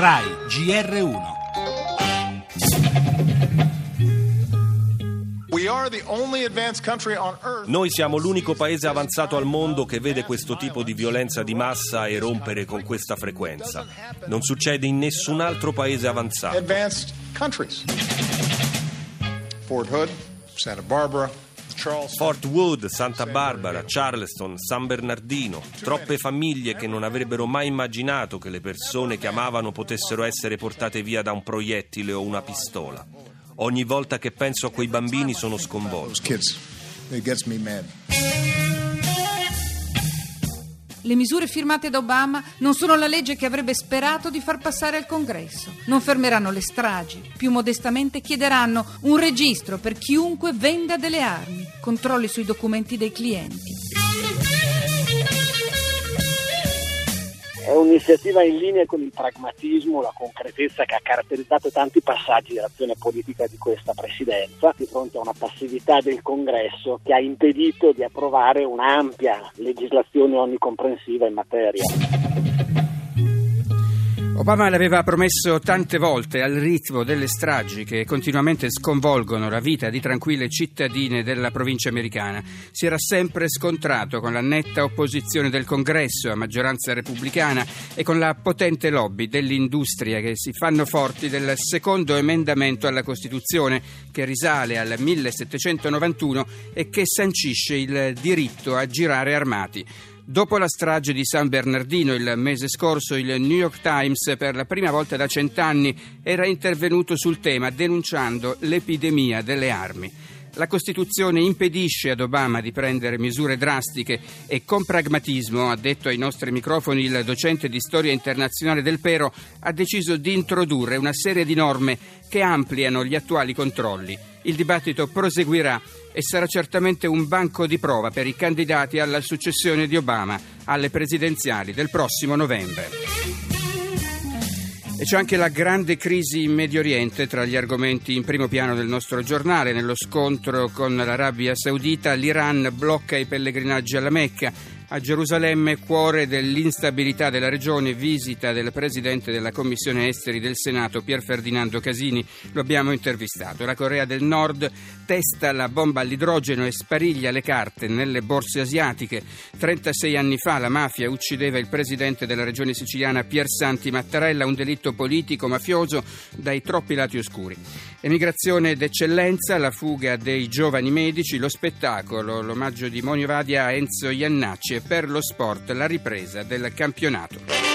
RAI GR1 Noi siamo l'unico paese avanzato al mondo che vede questo tipo di violenza di massa erompere con questa frequenza. Non succede in nessun altro paese avanzato. Fort Hood, Santa Barbara, Fort Wood, Santa Barbara, Charleston, San Bernardino, troppe famiglie che non avrebbero mai immaginato che le persone che amavano potessero essere portate via da un proiettile o una pistola. Ogni volta che penso a quei bambini sono sconvolto. Le misure firmate da Obama non sono la legge che avrebbe sperato di far passare al Congresso. Non fermeranno le stragi. Più modestamente chiederanno un registro per chiunque venda delle armi, controlli sui documenti dei clienti. È un'iniziativa in linea con il pragmatismo, la concretezza che ha caratterizzato tanti passaggi dell'azione politica di questa presidenza, di fronte a una passività del Congresso che ha impedito di approvare un'ampia legislazione onnicomprensiva in materia. Obama l'aveva promesso tante volte al ritmo delle stragi che continuamente sconvolgono la vita di tranquille cittadine della provincia americana. Si era sempre scontrato con la netta opposizione del Congresso a maggioranza repubblicana e con la potente lobby dell'industria che si fanno forti del secondo emendamento alla Costituzione che risale al 1791 e che sancisce il diritto a girare armati. Dopo la strage di San Bernardino il mese scorso, il New York Times per la prima volta da cent'anni era intervenuto sul tema denunciando l'epidemia delle armi. La Costituzione impedisce ad Obama di prendere misure drastiche e con pragmatismo, ha detto ai nostri microfoni il docente di storia internazionale del Pero, ha deciso di introdurre una serie di norme che ampliano gli attuali controlli. Il dibattito proseguirà e sarà certamente un banco di prova per i candidati alla successione di Obama alle presidenziali del prossimo novembre. E c'è anche la grande crisi in Medio Oriente tra gli argomenti in primo piano del nostro giornale. Nello scontro con l'Arabia Saudita l'Iran blocca i pellegrinaggi alla Mecca. A Gerusalemme, cuore dell'instabilità della regione, visita del presidente della Commissione Esteri del Senato, Pier Ferdinando Casini, lo abbiamo intervistato. La Corea del Nord testa la bomba all'idrogeno e spariglia le carte nelle borse asiatiche. 36 anni fa la mafia uccideva il presidente della regione siciliana Pier Santi Mattarella, un delitto politico mafioso dai troppi lati oscuri. Emigrazione d'eccellenza, la fuga dei giovani medici, lo spettacolo, l'omaggio di Monio Vadia a Enzo Iannacci per lo sport la ripresa del campionato.